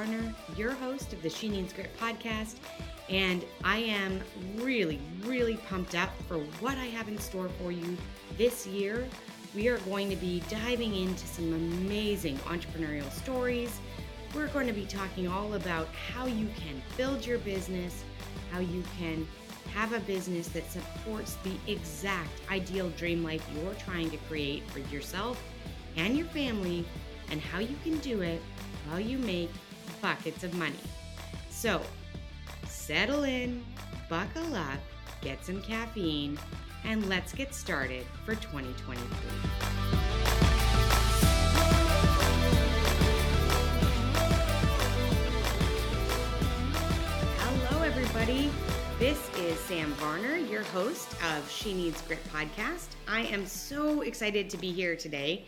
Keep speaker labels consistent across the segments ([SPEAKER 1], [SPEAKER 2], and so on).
[SPEAKER 1] Varner, your host of the She Needs Grit podcast, and I am really, really pumped up for what I have in store for you this year. We are going to be diving into some amazing entrepreneurial stories. We're going to be talking all about how you can build your business, how you can have a business that supports the exact ideal dream life you're trying to create for yourself and your family, and how you can do it while you make buckets of money. So, settle in, buckle up, get some caffeine, and let's get started for 2023. Hello, everybody. This is Sam Varner, your host of She Needs Grit podcast. I am so excited to be here today.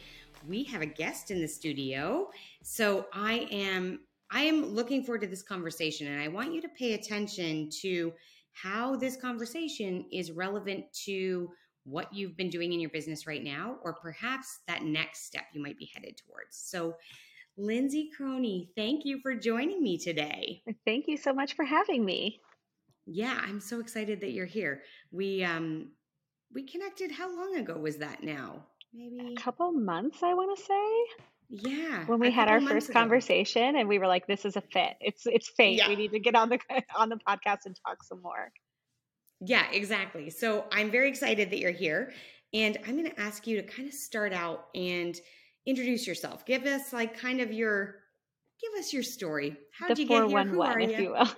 [SPEAKER 1] We have a guest in the studio. So I am I am looking forward to this conversation and I want you to pay attention to how this conversation is relevant to what you've been doing in your business right now or perhaps that next step you might be headed towards. So Lynzee Krohne, thank you for joining me today.
[SPEAKER 2] Thank you so much for having me.
[SPEAKER 1] Yeah, I'm so excited that you're here. We um we connected how long ago was that now?
[SPEAKER 2] Maybe a couple months, I want to say.
[SPEAKER 1] Yeah.
[SPEAKER 2] When we had our first ago. conversation and we were like this is a fit. It's it's fate. Yeah. We need to get on the on the podcast and talk some more.
[SPEAKER 1] Yeah, exactly. So I'm very excited that you're here and I'm going to ask you to kind of start out and introduce yourself. Give us like kind of your give us your story.
[SPEAKER 2] How did you get here? Who are if you, you will.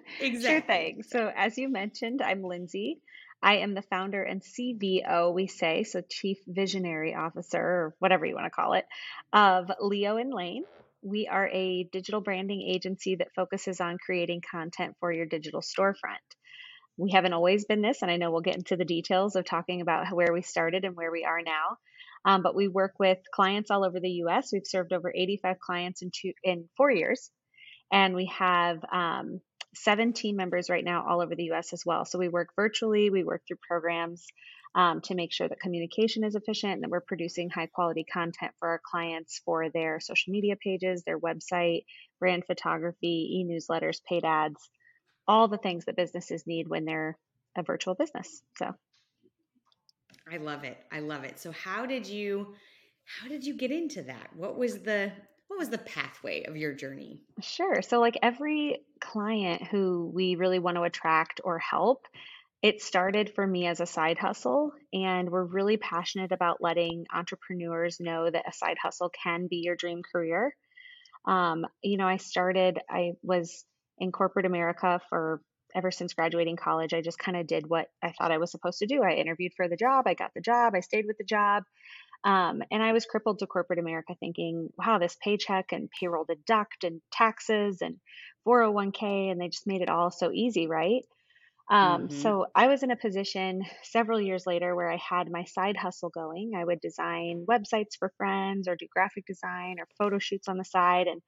[SPEAKER 2] exactly. Sure thing. So, as you mentioned, I'm Lynzee. I am the founder and CVO, we say, so Chief Visionary Officer, or whatever you want to call it, of Leo and Laine. We are a digital branding agency that focuses on creating content for your digital storefront. We haven't always been this, and I know we'll get into the details of talking about where we started and where we are now. Um, but we work with clients all over the U.S. We've served over 85 clients in two in four years, and we have um, seven team members right now all over the U.S. as well. So we work virtually. We work through programs um, to make sure that communication is efficient and that we're producing high quality content for our clients for their social media pages, their website, brand photography, e-newsletters, paid ads, all the things that businesses need when they're a virtual business. So
[SPEAKER 1] I love it. I love it. So how did you how did you get into that? What was the was the pathway of your journey?
[SPEAKER 2] Sure. So like every client who we really want to attract or help, it started for me as a side hustle and we're really passionate about letting entrepreneurs know that a side hustle can be your dream career. Um, you know, I started I was in corporate America for ever since graduating college, I just kind of did what I thought I was supposed to do. I interviewed for the job, I got the job, I stayed with the job. Um, and I was crippled to corporate America thinking, wow, this paycheck and payroll deduct and taxes and 401k, and they just made it all so easy, right? Um, mm-hmm. So I was in a position several years later where I had my side hustle going. I would design websites for friends or do graphic design or photo shoots on the side. And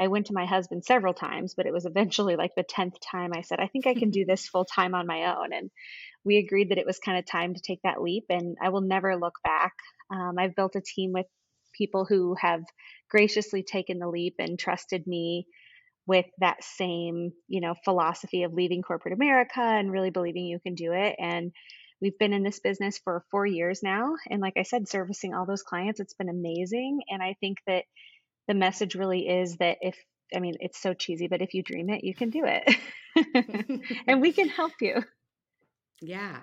[SPEAKER 2] I went to my husband several times, but it was eventually like the 10th time I said, I think I can do this full time on my own. And we agreed that it was kind of time to take that leap. And I will never look back. Um, I've built a team with people who have graciously taken the leap and trusted me with that same, you know, philosophy of leaving corporate America and really believing you can do it. And we've been in this business for four years now. And like I said, servicing all those clients, it's been amazing. And I think that the message really is that if I mean, it's so cheesy, but if you dream it, you can do it. and we can help you.
[SPEAKER 1] Yeah.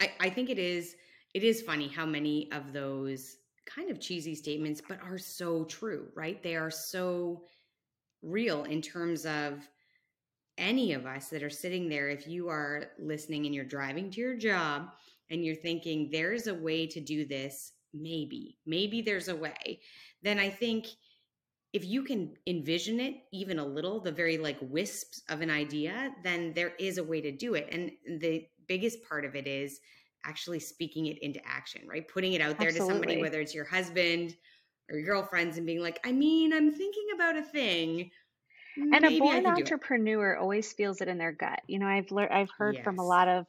[SPEAKER 1] I, I think it is it is funny how many of those kind of cheesy statements, but are so true, right? They are so real in terms of any of us that are sitting there. If you are listening and you're driving to your job and you're thinking, there's a way to do this, maybe, maybe there's a way, then I think if you can envision it even a little, the very like wisps of an idea, then there is a way to do it. And the biggest part of it is actually speaking it into action, right? Putting it out there Absolutely. to somebody, whether it's your husband or your girlfriends, and being like, I mean, I'm thinking about a thing.
[SPEAKER 2] And a born entrepreneur always feels it in their gut. You know, I've learned, I've heard yes. from a lot of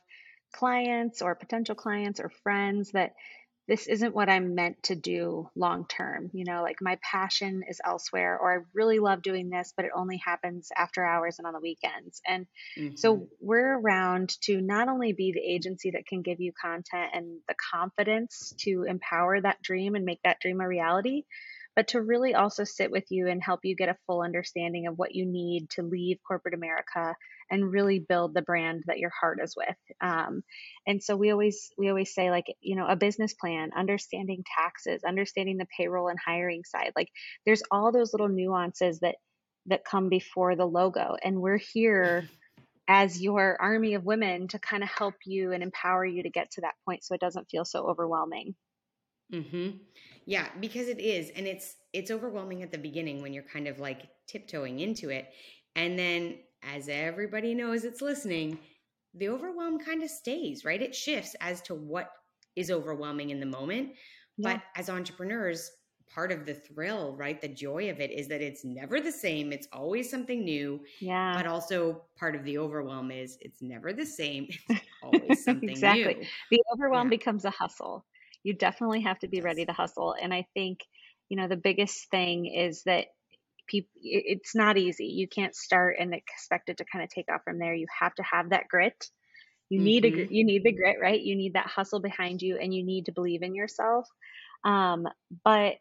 [SPEAKER 2] clients or potential clients or friends that this isn't what I'm meant to do long term. You know, like my passion is elsewhere, or I really love doing this, but it only happens after hours and on the weekends. And mm-hmm. so we're around to not only be the agency that can give you content and the confidence to empower that dream and make that dream a reality, but to really also sit with you and help you get a full understanding of what you need to leave corporate America and really build the brand that your heart is with. Um, and so we always we always say like you know a business plan, understanding taxes, understanding the payroll and hiring side. Like there's all those little nuances that that come before the logo, and we're here. as your army of women to kind of help you and empower you to get to that point so it doesn't feel so overwhelming.
[SPEAKER 1] Mhm. Yeah, because it is and it's it's overwhelming at the beginning when you're kind of like tiptoeing into it. And then as everybody knows it's listening, the overwhelm kind of stays, right? It shifts as to what is overwhelming in the moment. Yeah. But as entrepreneurs, part of the thrill, right? The joy of it is that it's never the same. It's always something new.
[SPEAKER 2] Yeah.
[SPEAKER 1] But also part of the overwhelm is it's never the same. It's always something
[SPEAKER 2] exactly.
[SPEAKER 1] new.
[SPEAKER 2] The overwhelm yeah. becomes a hustle. You definitely have to be ready to hustle. And I think, you know, the biggest thing is that people it's not easy. You can't start and expect it to kind of take off from there. You have to have that grit. You mm-hmm. need a you need the grit right? You need that hustle behind you and you need to believe in yourself. Um, but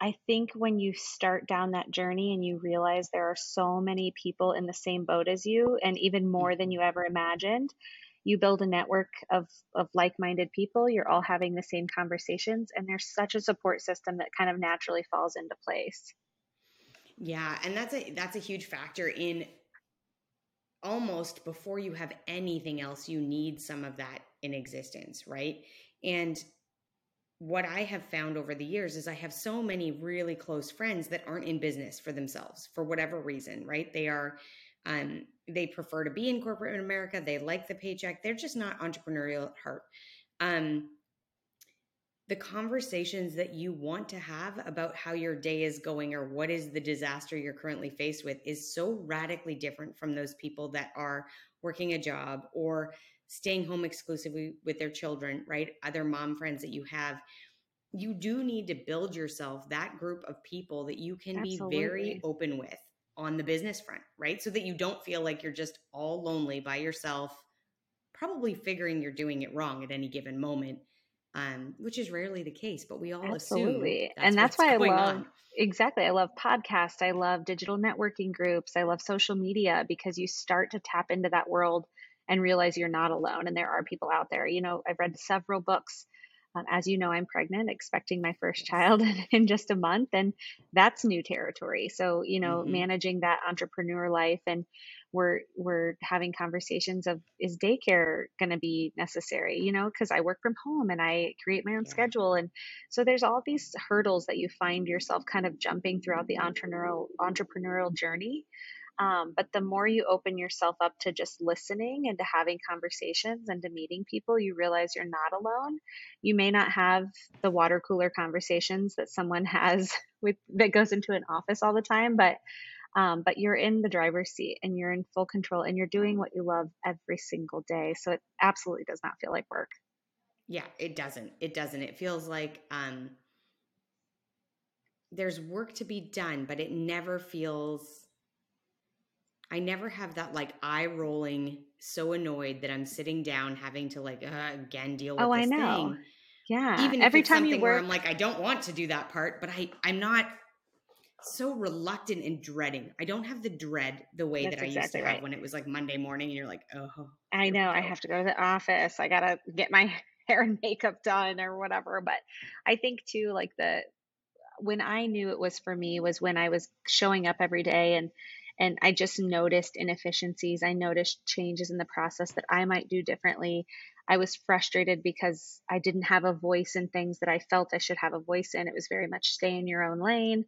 [SPEAKER 2] i think when you start down that journey and you realize there are so many people in the same boat as you and even more than you ever imagined you build a network of of like-minded people you're all having the same conversations and there's such a support system that kind of naturally falls into place
[SPEAKER 1] yeah, and that's a that's a huge factor in almost before you have anything else you need some of that in existence, right? And what I have found over the years is I have so many really close friends that aren't in business for themselves for whatever reason, right? They are um they prefer to be in corporate America, they like the paycheck, they're just not entrepreneurial at heart. Um the conversations that you want to have about how your day is going or what is the disaster you're currently faced with is so radically different from those people that are working a job or staying home exclusively with their children, right? Other mom friends that you have. You do need to build yourself that group of people that you can Absolutely. be very open with on the business front, right? So that you don't feel like you're just all lonely by yourself, probably figuring you're doing it wrong at any given moment um, which is rarely the case, but we all
[SPEAKER 2] Absolutely.
[SPEAKER 1] assume.
[SPEAKER 2] and that's why I love
[SPEAKER 1] on.
[SPEAKER 2] exactly. I love podcasts. I love digital networking groups. I love social media because you start to tap into that world and realize you're not alone and there are people out there. You know, I've read several books. Um, as you know, I'm pregnant, expecting my first child in just a month, and that's new territory. So, you know, mm-hmm. managing that entrepreneur life and we're we're having conversations of is daycare going to be necessary you know because i work from home and i create my own yeah. schedule and so there's all these hurdles that you find yourself kind of jumping throughout the entrepreneurial entrepreneurial journey um, but the more you open yourself up to just listening and to having conversations and to meeting people, you realize you're not alone. You may not have the water cooler conversations that someone has with that goes into an office all the time, but um, but you're in the driver's seat and you're in full control and you're doing what you love every single day. So it absolutely does not feel like work.
[SPEAKER 1] Yeah, it doesn't. It doesn't. It feels like um, there's work to be done, but it never feels. I never have that like eye rolling, so annoyed that I'm sitting down having to like uh, again deal with this thing.
[SPEAKER 2] oh, I know.
[SPEAKER 1] thing.
[SPEAKER 2] Yeah.
[SPEAKER 1] Even every time you work, where I'm like, I don't want to do that part, but I I'm not so reluctant and dreading. I don't have the dread the way That's that I exactly used to right. have when it was like Monday morning and you're like, oh.
[SPEAKER 2] I know. I have to go to the office. I got to get my hair and makeup done or whatever. But I think too, like the, when I knew it was for me was when I was showing up every day and, and I just noticed inefficiencies. I noticed changes in the process that I might do differently. I was frustrated because I didn't have a voice in things that I felt I should have a voice in. It was very much stay in your own lane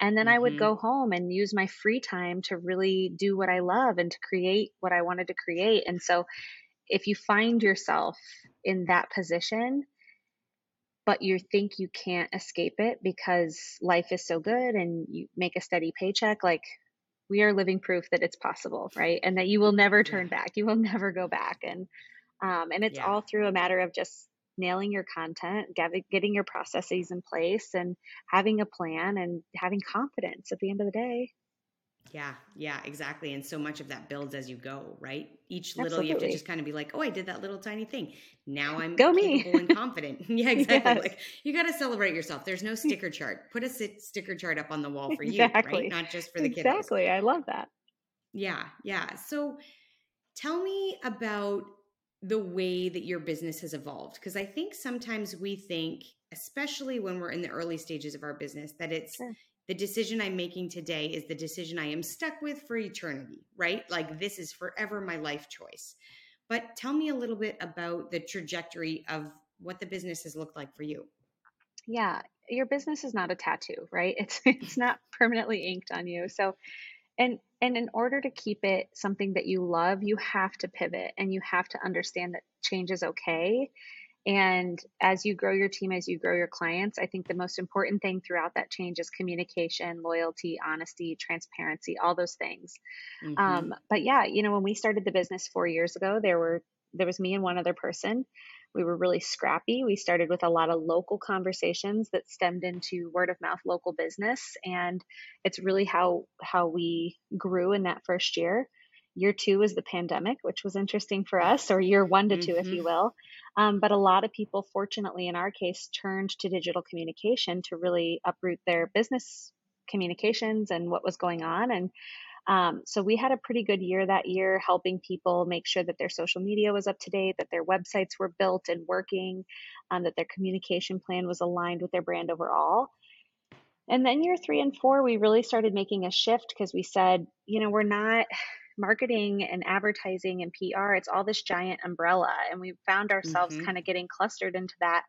[SPEAKER 2] and then mm-hmm. I would mm-hmm. go home and use my free time to really do what I love and to create what I wanted to create. And so if you find yourself in that position, but you think you can't escape it because life is so good and you make a steady paycheck, like we are living proof that it's possible, right? And that you will never turn yeah. back. You will never go back. And um, and it's yeah. all through a matter of just nailing your content, getting your processes in place, and having a plan and having confidence at the end of the day.
[SPEAKER 1] Yeah, yeah, exactly. And so much of that builds as you go, right? Each little Absolutely. you have to just kind of be like, oh, I did that little tiny thing. Now I'm
[SPEAKER 2] go
[SPEAKER 1] me and confident. yeah, exactly. Yes. Like you got to celebrate yourself. There's no sticker chart. Put a sticker chart up on the wall for you, exactly. right? Not just for the
[SPEAKER 2] kids. Exactly. I love that.
[SPEAKER 1] Yeah, yeah. So tell me about the way that your business has evolved because I think sometimes we think, especially when we're in the early stages of our business, that it's sure the decision I'm making today is the decision I am stuck with for eternity, right? Like this is forever my life choice. But tell me a little bit about the trajectory of what the business has looked like for you.
[SPEAKER 2] Yeah, your business is not a tattoo, right? It's it's not permanently inked on you. So and and in order to keep it something that you love, you have to pivot and you have to understand that change is okay and as you grow your team, as you grow your clients, I think the most important thing throughout that change is communication, loyalty, honesty, transparency, all those things. Mm-hmm. Um, but yeah, you know, when we started the business four years ago, there were there was me and one other person. We were really scrappy. We started with a lot of local conversations that stemmed into word of mouth local business, and it's really how how we grew in that first year. Year two was the pandemic, which was interesting for us, or year one to mm-hmm. two, if you mm-hmm. will. Um, but a lot of people, fortunately, in our case, turned to digital communication to really uproot their business communications and what was going on. And um, so we had a pretty good year that year, helping people make sure that their social media was up to date, that their websites were built and working, um, that their communication plan was aligned with their brand overall. And then year three and four, we really started making a shift because we said, you know, we're not marketing and advertising and PR, it's all this giant umbrella. And we found ourselves mm-hmm. kind of getting clustered into that.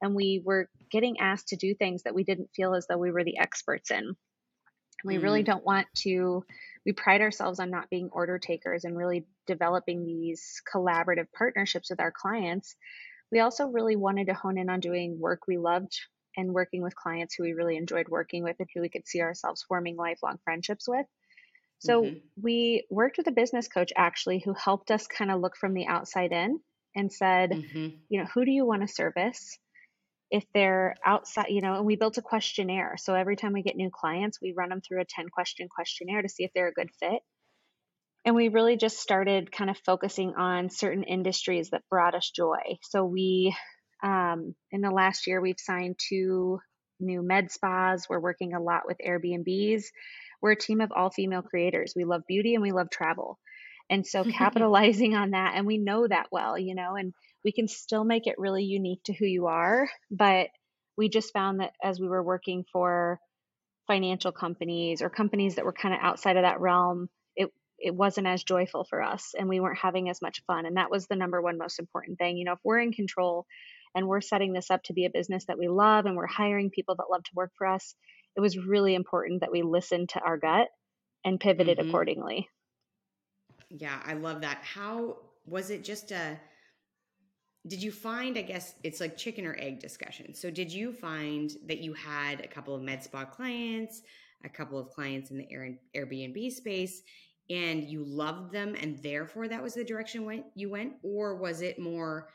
[SPEAKER 2] And we were getting asked to do things that we didn't feel as though we were the experts in. We mm really don't want to, we pride ourselves on not being order takers and really developing these collaborative partnerships with our clients. We also really wanted to hone in on doing work we loved and working with clients who we really enjoyed working with and who we could see ourselves forming lifelong friendships with. So mm-hmm. we worked with a business coach actually who helped us kind of look from the outside in and said, mm-hmm. you know, who do you want to service? If they're outside, you know, and we built a questionnaire. So every time we get new clients, we run them through a 10 question questionnaire to see if they're a good fit. And we really just started kind of focusing on certain industries that brought us joy. So we, um, in the last year, we've signed two new med spas. We're working a lot with Airbnbs we're a team of all female creators. We love beauty and we love travel. And so capitalizing on that, and we know that well, you know, and we can still make it really unique to who you are. But we just found that as we were working for financial companies or companies that were kind of outside of that realm, it it wasn't as joyful for us and we weren't having as much fun. And that was the number one most important thing. You know, if we're in control and we're setting this up to be a business that we love and we're hiring people that love to work for us, it was really important that we listened to our gut and pivoted mm-hmm. accordingly.
[SPEAKER 1] Yeah, I love that. How was it just a did you find i guess it's like chicken or egg discussion so did you find that you had a couple of med spa clients a couple of clients in the airbnb space and you loved them and therefore that was the direction went you went or was it more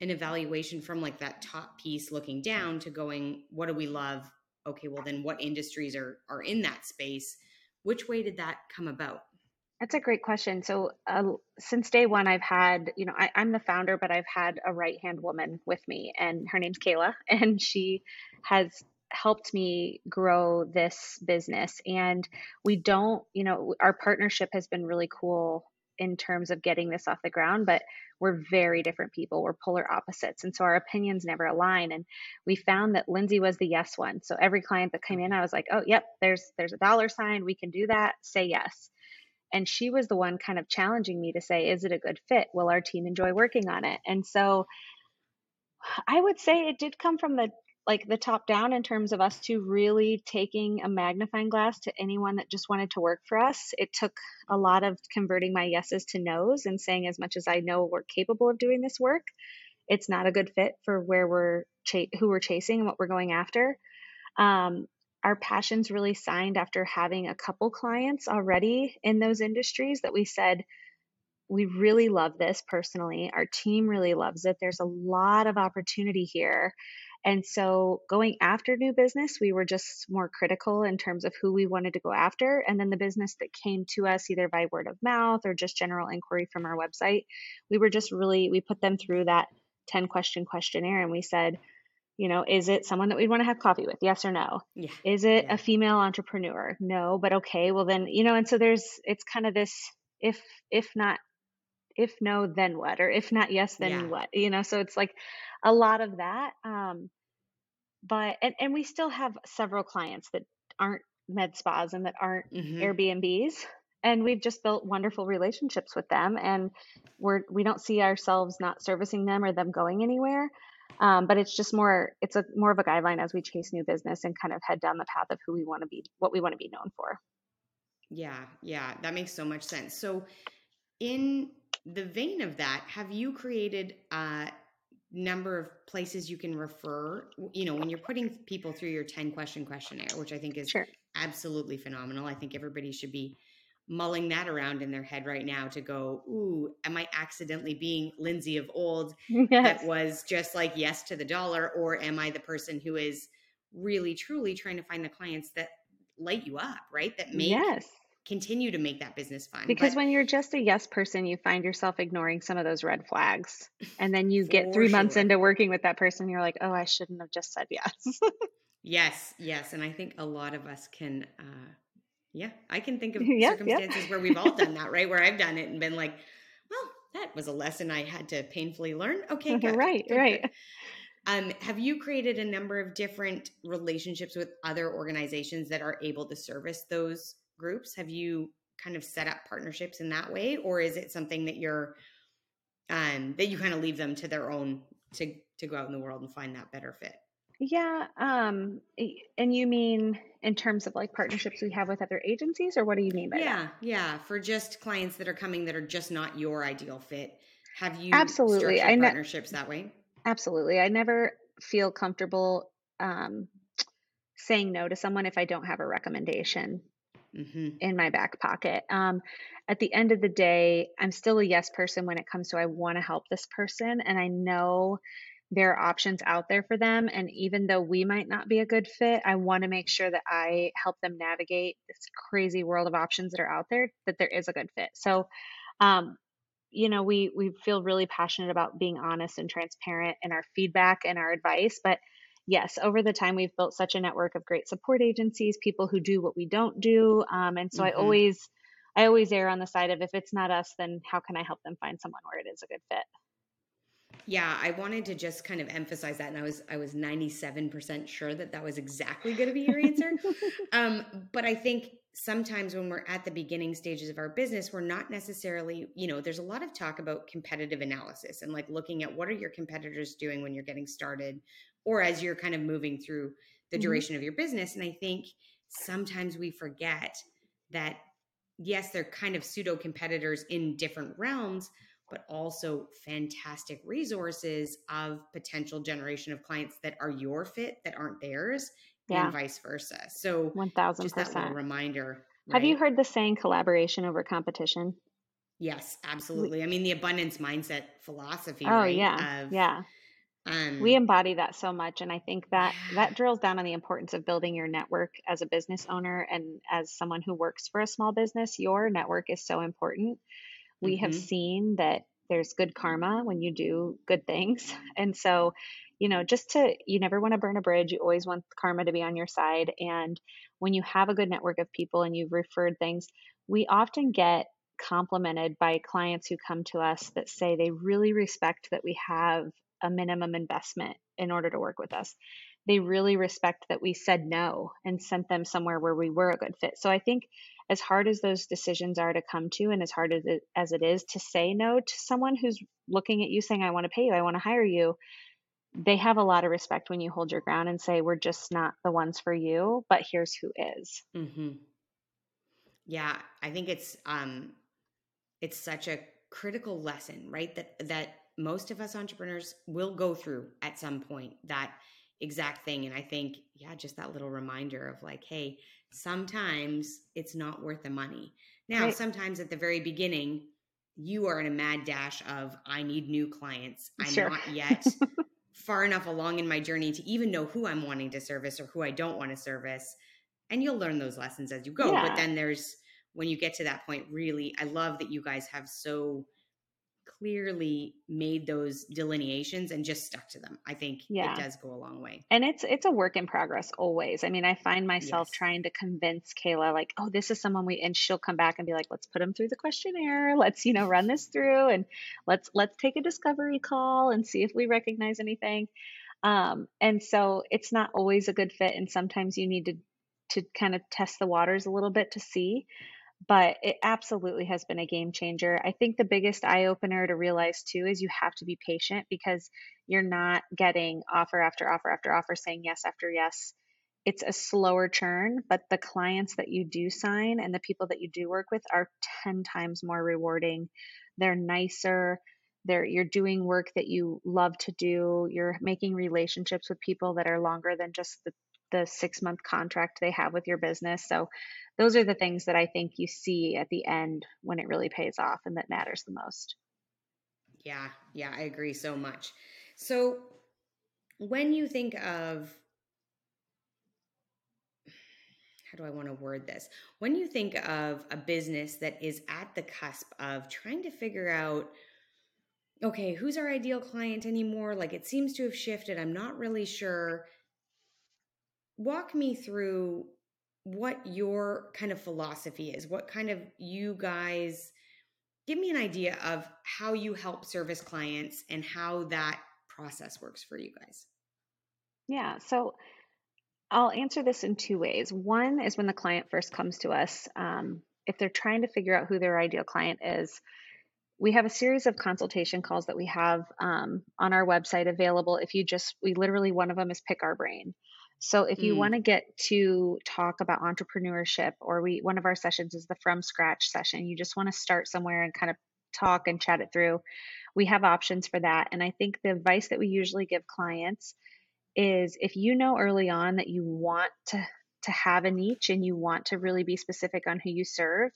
[SPEAKER 1] an evaluation from like that top piece looking down to going what do we love okay, well then what industries are are in that space? Which way did that come about?
[SPEAKER 2] That's a great question. So, uh, since day one, I've had, you know, I, am the founder, but I've had a right hand woman with me, and her name's Kayla, and she has helped me grow this business. And we don't, you know, our partnership has been really cool in terms of getting this off the ground, but we're very different people. We're polar opposites. And so our opinions never align. And we found that Lynzee was the yes one. So every client that came in, mm-hmm. I was like, oh, yep, there's there's a dollar sign. We can do that. Say yes. And she was the one kind of challenging me to say, is it a good fit? Will our team enjoy working on it? And so I would say it did come from the like the top down in terms of us to really taking a magnifying glass to anyone that just wanted to work for us. It took a lot of converting my yeses to nos and saying as much as I know we're capable of doing this work, it's not a good fit for where we're ch- who we're chasing and what we're going after. Um, our passions really signed after having a couple clients already in those industries that we said we really love this personally. Our team really loves it. There's a lot of opportunity here. And so going after new business, we were just more critical in terms of who we wanted to go after. And then the business that came to us either by word of mouth or just general inquiry from our website, we were just really, we put them through that 10 question questionnaire and we said, you know, is it someone that we'd want to have coffee with? Yes or no?
[SPEAKER 1] Yeah.
[SPEAKER 2] Is it
[SPEAKER 1] Yeah.
[SPEAKER 2] a female entrepreneur? No, but okay. Well, then, you know, and so there's, it's kind of this if, if not, if no, then what? Or if not yes, then
[SPEAKER 1] Yeah.
[SPEAKER 2] what? You know, so it's like a lot of that. Um, but, and, and we still have several clients that aren't med spas and that aren't
[SPEAKER 1] Mhm.
[SPEAKER 2] Airbnbs. And we've just built wonderful relationships with them, and we're we don't see ourselves not servicing them or them going anywhere. Um, but it's just more it's a more of a guideline as we chase new business and kind of head down the path of who we want to be, what we want to be known for.
[SPEAKER 1] Yeah, yeah, that makes so much sense. So, in the vein of that, have you created a number of places you can refer? You know, when you're putting people through your 10 question questionnaire, which I think is
[SPEAKER 2] Sure.
[SPEAKER 1] absolutely phenomenal. I think everybody should be mulling that around in their head right now to go, Ooh, am I accidentally being Lynzee of old
[SPEAKER 2] Yes.
[SPEAKER 1] that was just like yes to the dollar? Or am I the person who is really, truly trying to find the clients that light you up, right? That make
[SPEAKER 2] Yes.
[SPEAKER 1] Continue to make that business fun.
[SPEAKER 2] Because
[SPEAKER 1] But
[SPEAKER 2] when you're just a yes person, you find yourself ignoring some of those red flags. And then you get three months into working with that person, you're like, oh, I shouldn't have just said yes.
[SPEAKER 1] yes, yes, and I think a lot of us can. uh Yeah, I can think of circumstances where we've all done that, right? Where I've done it and been like, "Well, that was a lesson I had to painfully learn." Okay, good,
[SPEAKER 2] right,
[SPEAKER 1] good,
[SPEAKER 2] right.
[SPEAKER 1] good. Um, have you created a number of different relationships with other organizations that are able to service those groups? Have you kind of set up partnerships in that way, or is it something that you're um, that you kind of leave them to their own to to go out in the world and find that better fit?
[SPEAKER 2] Yeah. Um, and you mean in terms of like partnerships we have with other agencies, or what do you mean by that?
[SPEAKER 1] Yeah, yeah. For just clients that are coming that are just not your ideal fit, have you
[SPEAKER 2] Absolutely. I know.
[SPEAKER 1] partnerships that way?
[SPEAKER 2] Absolutely. I never feel comfortable um, saying no to someone if I don't have a recommendation
[SPEAKER 1] hmm
[SPEAKER 2] in my back pocket. Um, at the end of the day, I'm still a yes person when it comes to I want to help this person, and I know there are options out there for them. And even though we might not be a good fit, I want to make sure that I help them navigate this crazy world of options that are out there, that there is a good fit. So, um, you know, we we feel really passionate about being honest and transparent in our feedback and our advice, but yes, over the time we've built such a network of great support agencies, people who do what we don't do, um, and so I
[SPEAKER 1] hmm
[SPEAKER 2] always I always err on the side of if it's not us, then how can I help them find someone where it is a good fit?
[SPEAKER 1] Yeah, I wanted to just kind of emphasize that, and I was I was ninety seven percent sure that that was exactly going to be your answer. Um, but I think sometimes when we're at the beginning stages of our business, we're not necessarily, you know, there's a lot of talk about competitive analysis and like looking at what are your competitors doing when you're getting started or as you're kind of moving through the
[SPEAKER 2] hmm
[SPEAKER 1] duration of your business. And I think sometimes we forget that, yes, they're kind of pseudo competitors in different realms, but also fantastic resources of potential generation of clients that are your fit that aren't theirs and
[SPEAKER 2] Yeah,
[SPEAKER 1] vice versa. So
[SPEAKER 2] one thousand
[SPEAKER 1] just that little reminder,
[SPEAKER 2] Have you heard the saying collaboration over competition?
[SPEAKER 1] Yes, absolutely. I mean, the abundance mindset philosophy,
[SPEAKER 2] oh
[SPEAKER 1] right?
[SPEAKER 2] yeah,
[SPEAKER 1] Of
[SPEAKER 2] yeah. We
[SPEAKER 1] um
[SPEAKER 2] embody that so much, and I think that
[SPEAKER 1] yeah.
[SPEAKER 2] that drills down on the importance of building your network as a business owner and as someone who works for a small business. Your network is so important. We have
[SPEAKER 1] Mhm.
[SPEAKER 2] seen that there's good karma when you do good things, and so you know, just to you never want to burn a bridge. You always want karma to be on your side, and when you have a good network of people and you've referred things, we often get complimented by clients who come to us that say they really respect that we have a minimum investment in order to work with us. They really respect that we said no and sent them somewhere where we were a good fit. So I think as hard as those decisions are to come to and as hard as it, as it is to say no to someone who's looking at you saying I want to pay you, I want to hire you, they have a lot of respect when you hold your ground and say we're just not the ones for you, but here's who is.
[SPEAKER 1] Mhm. Yeah, I think it's um it's such a critical lesson, right? That that most of us entrepreneurs will go through at some point that exact thing and I think yeah, just that little reminder of like, hey, sometimes it's not worth the money. Now,
[SPEAKER 2] Right.
[SPEAKER 1] sometimes at the very beginning you are in a mad dash of I need new clients. I'm
[SPEAKER 2] Sure.
[SPEAKER 1] not yet far enough along in my journey to even know who I'm wanting to service or who I don't want to service. And you'll learn those lessons as you go.
[SPEAKER 2] Yeah.
[SPEAKER 1] But then there's when you get to that point, really, I love that you guys have so clearly made those delineations and just stuck to them. I think
[SPEAKER 2] Yeah.
[SPEAKER 1] it does go a long way.
[SPEAKER 2] And it's it's a work in progress always. I mean, I find myself
[SPEAKER 1] Yes.
[SPEAKER 2] trying to convince Kayla like, "Oh, this is someone we," and she'll come back and be like, "Let's put them through the questionnaire. Let's, you know, run this through and let's let's take a discovery call and see if we recognize anything." Um, and so it's not always a good fit, and sometimes you need to to kind of test the waters a little bit to see. But it absolutely has been a game changer. I think the biggest eye opener to realize too is you have to be patient because you're not getting offer after offer after offer saying yes after yes. It's a slower churn, but the clients that you do sign and the people that you do work with are 10 times more rewarding. They're nicer. They're you're doing work that you love to do. You're making relationships with people that are longer than just the the 6-month contract they have with your business. So those are the things that I think you see at the end when it really pays off and that matters the most.
[SPEAKER 1] Yeah, yeah, I agree so much. So when you think of how do I want to word this? When you think of a business that is at the cusp of trying to figure out, okay, who's our ideal client anymore? Like it seems to have shifted. I'm not really sure. Walk me through what your kind of philosophy is, what kind of you guys give me an idea of how you help service clients and how that process works for you guys.
[SPEAKER 2] Yeah, so I'll answer this in two ways. One is when the client first comes to us, um, if they're trying to figure out who their ideal client is, we have a series of consultation calls that we have um, on our website available. If you just, we literally, one of them is pick our brain. So if you
[SPEAKER 1] Mm.
[SPEAKER 2] want to get to talk about entrepreneurship, or we, one of our sessions is the from scratch session, you just want to start somewhere and kind of talk and chat it through. We have options for that. And I think the advice that we usually give clients is if you know early on that you want to to have a niche and you want to really be specific on who you serve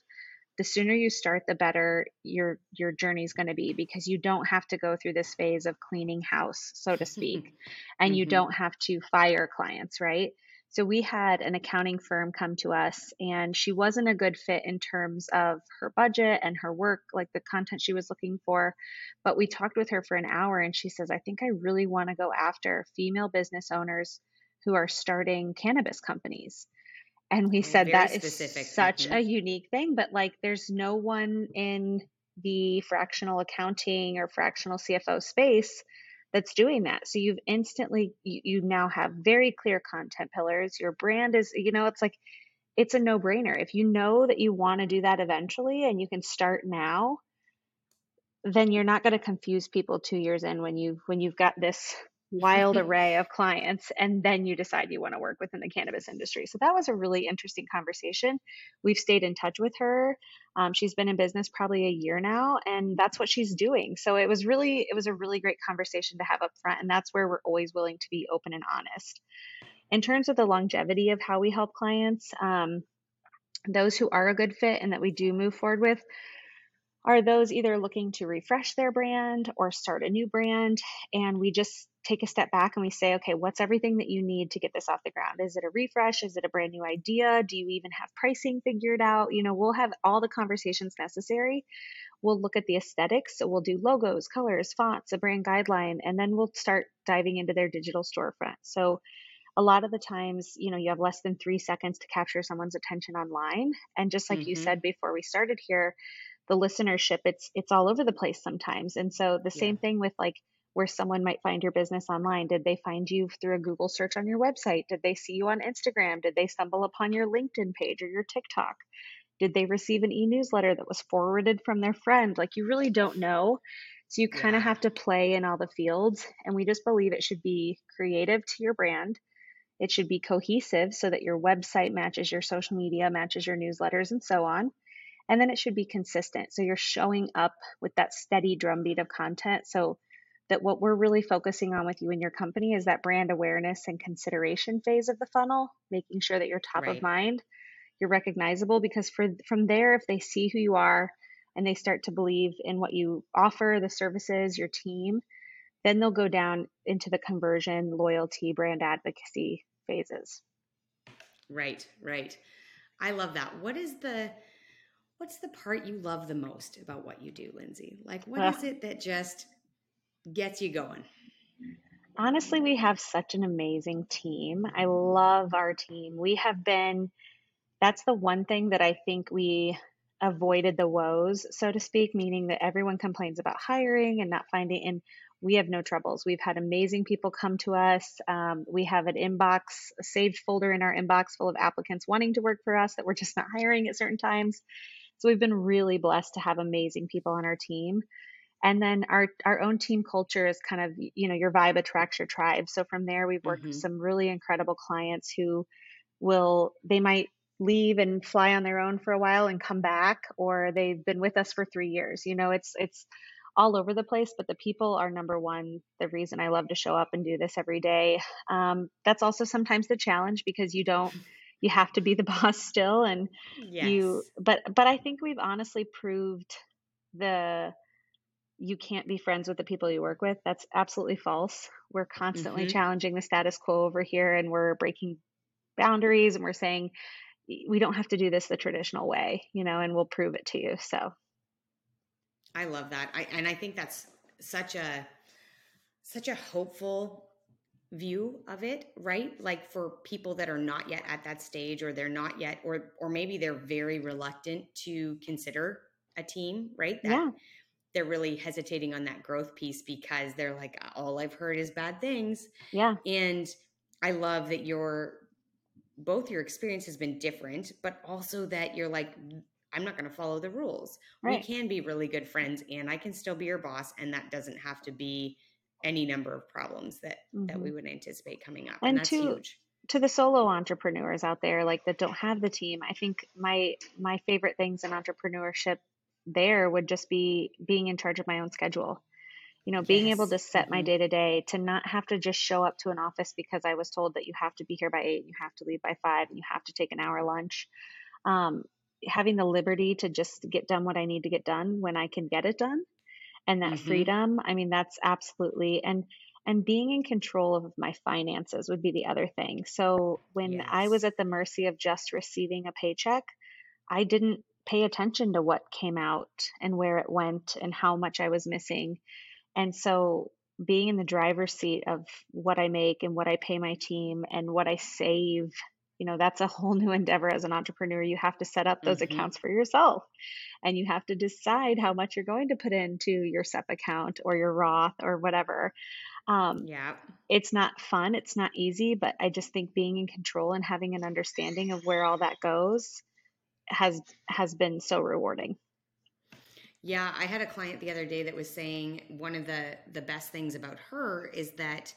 [SPEAKER 2] the sooner you start the better your your journey is going to be because you don't have to go through this phase of cleaning house so to speak and you
[SPEAKER 1] Mhm.
[SPEAKER 2] don't have to fire clients right so we had an accounting firm come to us and she wasn't a good fit in terms of her budget and her work like the content she was looking for but we talked with her for an hour and she says i think i really want to go after female business owners who are starting cannabis companies and we said
[SPEAKER 1] very
[SPEAKER 2] that is such
[SPEAKER 1] Mhm.
[SPEAKER 2] a unique thing, but like there's no one in the fractional accounting or fractional CFO space that's doing that. So you've instantly, you, you now have very clear content pillars. Your brand is, you know, it's like, it's a no brainer. If you know that you want to do that eventually and you can start now, then you're not going to confuse people two years in when you when you've got this wild array of clients and then you decide you want to work within the cannabis industry. So that was a really interesting conversation. We've stayed in touch with her. Um, she's been in business probably a year now and that's what she's doing. So it was really it was a really great conversation to have up front and that's where we're always willing to be open and honest. In terms of the longevity of how we help clients um, those who are a good fit and that we do move forward with are those either looking to refresh their brand or start a new brand? And we just take a step back and we say okay what's everything that you need to get this off the ground? Is it a refresh? Is it a brand new idea? Do you even have pricing figured out? You know we'll have all the conversations necessary. We'll look at the aesthetics. So we'll do logos colors fonts a brand guideline and then we'll start diving into their digital storefront. So a lot of the times, you know, you have less than three seconds to capture someone's attention online. And just like you
[SPEAKER 1] Mhm.
[SPEAKER 2] said before we started here, the listenership, it's it's all over the place sometimes. And so the
[SPEAKER 1] Yeah.
[SPEAKER 2] same thing with like where someone might find your business online. Did they find you through a Google search on your website? Did they see you on Instagram? Did they stumble upon your LinkedIn page or your TikTok? Did they receive an e-newsletter that was forwarded from their friend? Like you really don't know. So you kind of
[SPEAKER 1] Yeah.
[SPEAKER 2] have to play in all the fields. And we just believe it should be creative to your brand. It should be cohesive so that your website matches your social media, matches your newsletters, and so on. And then it should be consistent. So you're showing up with that steady drumbeat of content. So that what we're really focusing on with you and your company is that brand awareness and consideration phase of the funnel, making sure that you're top
[SPEAKER 1] Right.
[SPEAKER 2] of mind, you're recognizable because for from there if they see who you are and they start to believe in what you offer, the services, your team, then they'll go down into the conversion, loyalty, brand advocacy phases.
[SPEAKER 1] Right, right. I love that. What is the what's the part you love the most about what you do, Lynzee? Like what is it that just gets you going?
[SPEAKER 2] Honestly, we have such an amazing team. I love our team. We have been that's the one thing that I think we avoided the woes, so to speak, meaning that everyone complains about hiring and not finding, and we have no troubles. We've had amazing people come to us. Um, we have an inbox, a saved folder in our inbox full of applicants wanting to work for us that we're just not hiring at certain times. So we've been really blessed to have amazing people on our team. And then our our own team culture is kind of you know your vibe attracts your tribe. So from there we've worked mm-hmm. with some really incredible clients who will they might leave and fly on their own for a while and come back or they've been with us for 3 years. You know, it's it's all over the place, but the people are number one. The reason I love to show up and do this every day. Um, that's also sometimes the challenge because you don't, you have to be the boss still, and yes. you. But but I think we've honestly proved the you can't be friends with the people you work with. That's absolutely false. We're constantly mm-hmm. challenging the status quo over here, and we're breaking boundaries, and we're saying we don't have to do this the traditional way, you know, and we'll prove it to you. So
[SPEAKER 1] I love that. I and I think that's such a such a hopeful view of it, right? Like for people that are not yet at that stage or they're not yet or or maybe they're very reluctant to consider a team, right? That yeah. they're really hesitating on that growth piece because they're like all I've heard is bad things.
[SPEAKER 2] Yeah.
[SPEAKER 1] And I love that your both your experience has been different, but also that you're like I'm not going to follow the rules. Right. We can be really good friends and I can still be your boss and that doesn't have to be any number of problems that mm-hmm. that we mm-hmm. would anticipate coming up. And, and that's to, huge.
[SPEAKER 2] To the solo entrepreneurs out there like that don't have the team, I think my my favorite things in entrepreneurship there would just be being in charge of my own schedule. You know, being yes. able to set my day to day, to not have to just show up to an office because I was told that you have to be here by eight, you have to leave by five, and you have to take an hour lunch. Um, having the liberty to just get done what I need to get done when I can get it done and that mm-hmm. freedom I mean that's absolutely and and being in control of my finances would be the other thing. So when yes. I was at the mercy of just receiving a paycheck, I didn't pay attention to what came out and where it went and how much I was missing. And so being in the driver's seat of what I make and what I pay my team and what I save you know that's a whole new endeavor as an entrepreneur. You have to set up those mm-hmm. accounts for yourself and you have to decide how much you're going to put into your sep account or your roth or whatever. Um,
[SPEAKER 1] yeah.
[SPEAKER 2] it's not fun it's not easy but i just think being in control and having an understanding of where all that goes has has been so rewarding.
[SPEAKER 1] Yeah i had a client the other day that was saying one of the the best things about her is that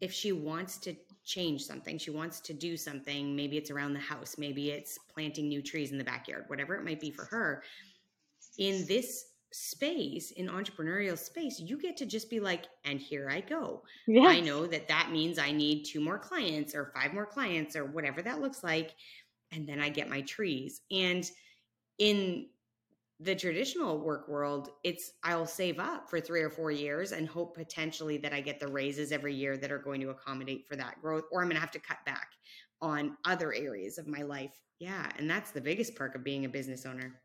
[SPEAKER 1] if she wants to change something, she wants to do something, maybe it's around the house, maybe it's planting new trees in the backyard, whatever it might be for her. In this space, in entrepreneurial space, you get to just be like, and here I go. Yes. I know that that means I need two more clients or five more clients or whatever that looks like. And then I get my trees. And in the traditional work world, it's I'll save up for three or four years and hope potentially that I get the raises every year that are going to accommodate for that growth, or I'm going to have to cut back on other areas of my life. Yeah. And that's the biggest perk of being a business owner.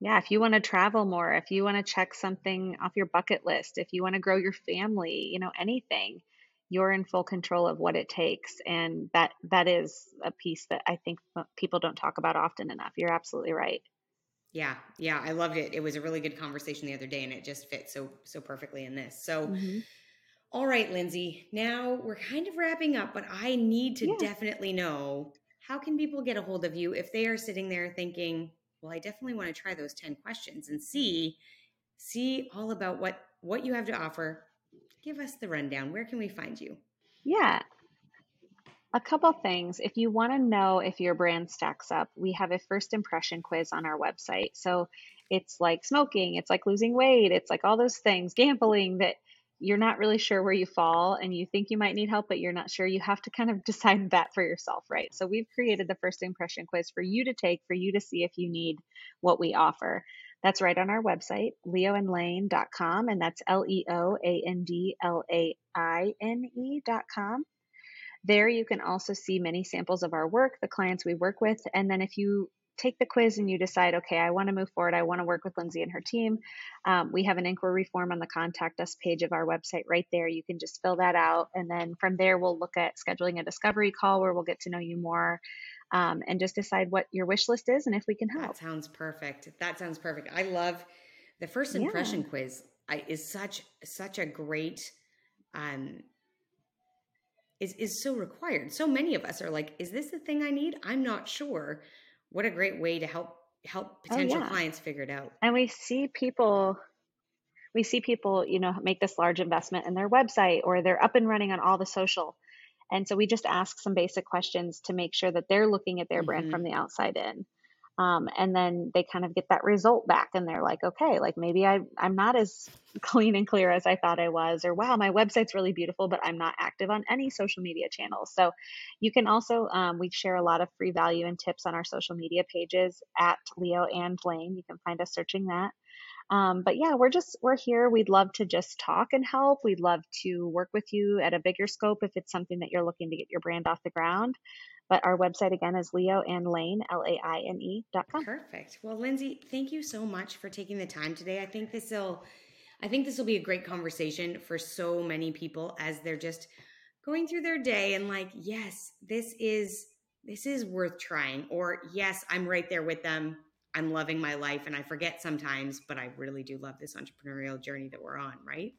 [SPEAKER 2] Yeah. If you want to travel more, if you want to check something off your bucket list, if you want to grow your family, you know, anything, you're in full control of what it takes. And that, that is a piece that I think uh, people don't talk about often enough. You're absolutely right.
[SPEAKER 1] Yeah, yeah, I loved it. It was a really good conversation the other day, and it just fits so so perfectly in this. So, mm-hmm. all right, Lynzee. Now we're kind of wrapping up, but I need to yeah. definitely know how can people get a hold of you if they are sitting there thinking, "Well, I definitely want to try those ten questions and see see all about what what you have to offer." Give us the rundown. Where can we find you?
[SPEAKER 2] Yeah, a couple things. If you want to know if your brand stacks up, we have a first impression quiz on our website. So it's like smoking, it's like losing weight, it's like all those things, gambling that you're not really sure where you fall and you think you might need help, but you're not sure. You have to kind of decide that for yourself, right? So we've created the first impression quiz for you to take, for you to see if you need what we offer. That's right on our website, leoandlaine.com, and that's L E O A N D L A I N E.com. There, you can also see many samples of our work, the clients we work with. And then, if you take the quiz and you decide, okay, I want to move forward, I want to work with Lynzee and her team, um, we have an inquiry form on the contact us page of our website right there. You can just fill that out. And then from there, we'll look at scheduling a discovery call where we'll get to know you more um, and just decide what your wish list is and if we can help.
[SPEAKER 1] That sounds perfect. That sounds perfect. I love the first impression yeah. quiz. I, is such such a great um is is so required. So many of us are like, is this the thing I need? I'm not sure. What a great way to help help potential oh, yeah. clients figure it out.
[SPEAKER 2] And we see people we see people, you know, make this large investment in their website or they're up and running on all the social and so we just ask some basic questions to make sure that they're looking at their mm-hmm. brand from the outside in. Um, and then they kind of get that result back and they're like, okay, like maybe I, I'm not as clean and clear as I thought I was, or wow, my website's really beautiful, but I'm not active on any social media channels. So you can also, um, we share a lot of free value and tips on our social media pages at Leo and Laine. You can find us searching that. Um, but yeah, we're just, we're here. We'd love to just talk and help. We'd love to work with you at a bigger scope if it's something that you're looking to get your brand off the ground. But our website again is Leo and Laine, dot com.
[SPEAKER 1] Perfect. Well, Lynzee, thank you so much for taking the time today. I think this will, I think this will be a great conversation for so many people as they're just going through their day and like, yes, this is this is worth trying, or yes, I'm right there with them. I'm loving my life and I forget sometimes, but I really do love this entrepreneurial journey that we're on, right?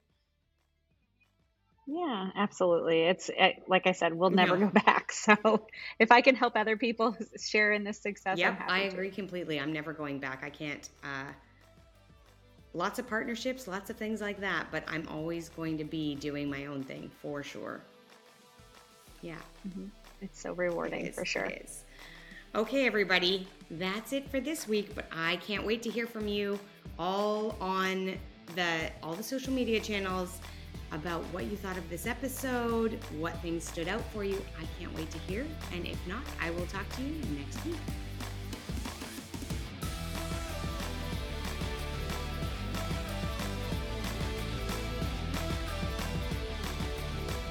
[SPEAKER 2] Yeah, absolutely. It's eh, like I said, we'll never no. go back. So if I can help other people share in this success,
[SPEAKER 1] yep, I agree to. completely. I'm never going back. I can't. Uh, lots of partnerships, lots of things like that, but I'm always going to be doing my own thing for sure. Yeah,
[SPEAKER 2] mm-hmm. it's so rewarding it is, for sure. It is.
[SPEAKER 1] Okay, everybody, that's it for this week, but I can't wait to hear from you all on the all the social media channels about what you thought of this episode, what things stood out for you. I can't wait to hear. And if not, I will talk to you next week.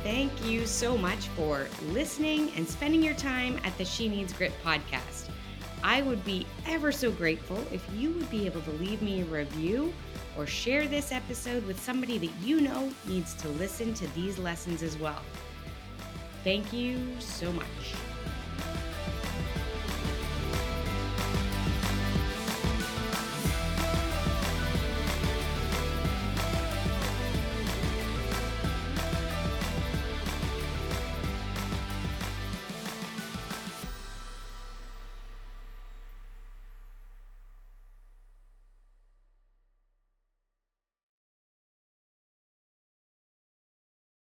[SPEAKER 1] Thank you so much for listening and spending your time at the She Needs Grit podcast. I would be ever so grateful if you would be able to leave me a review or share this episode with somebody that you know needs to listen to these lessons as well. Thank you so much.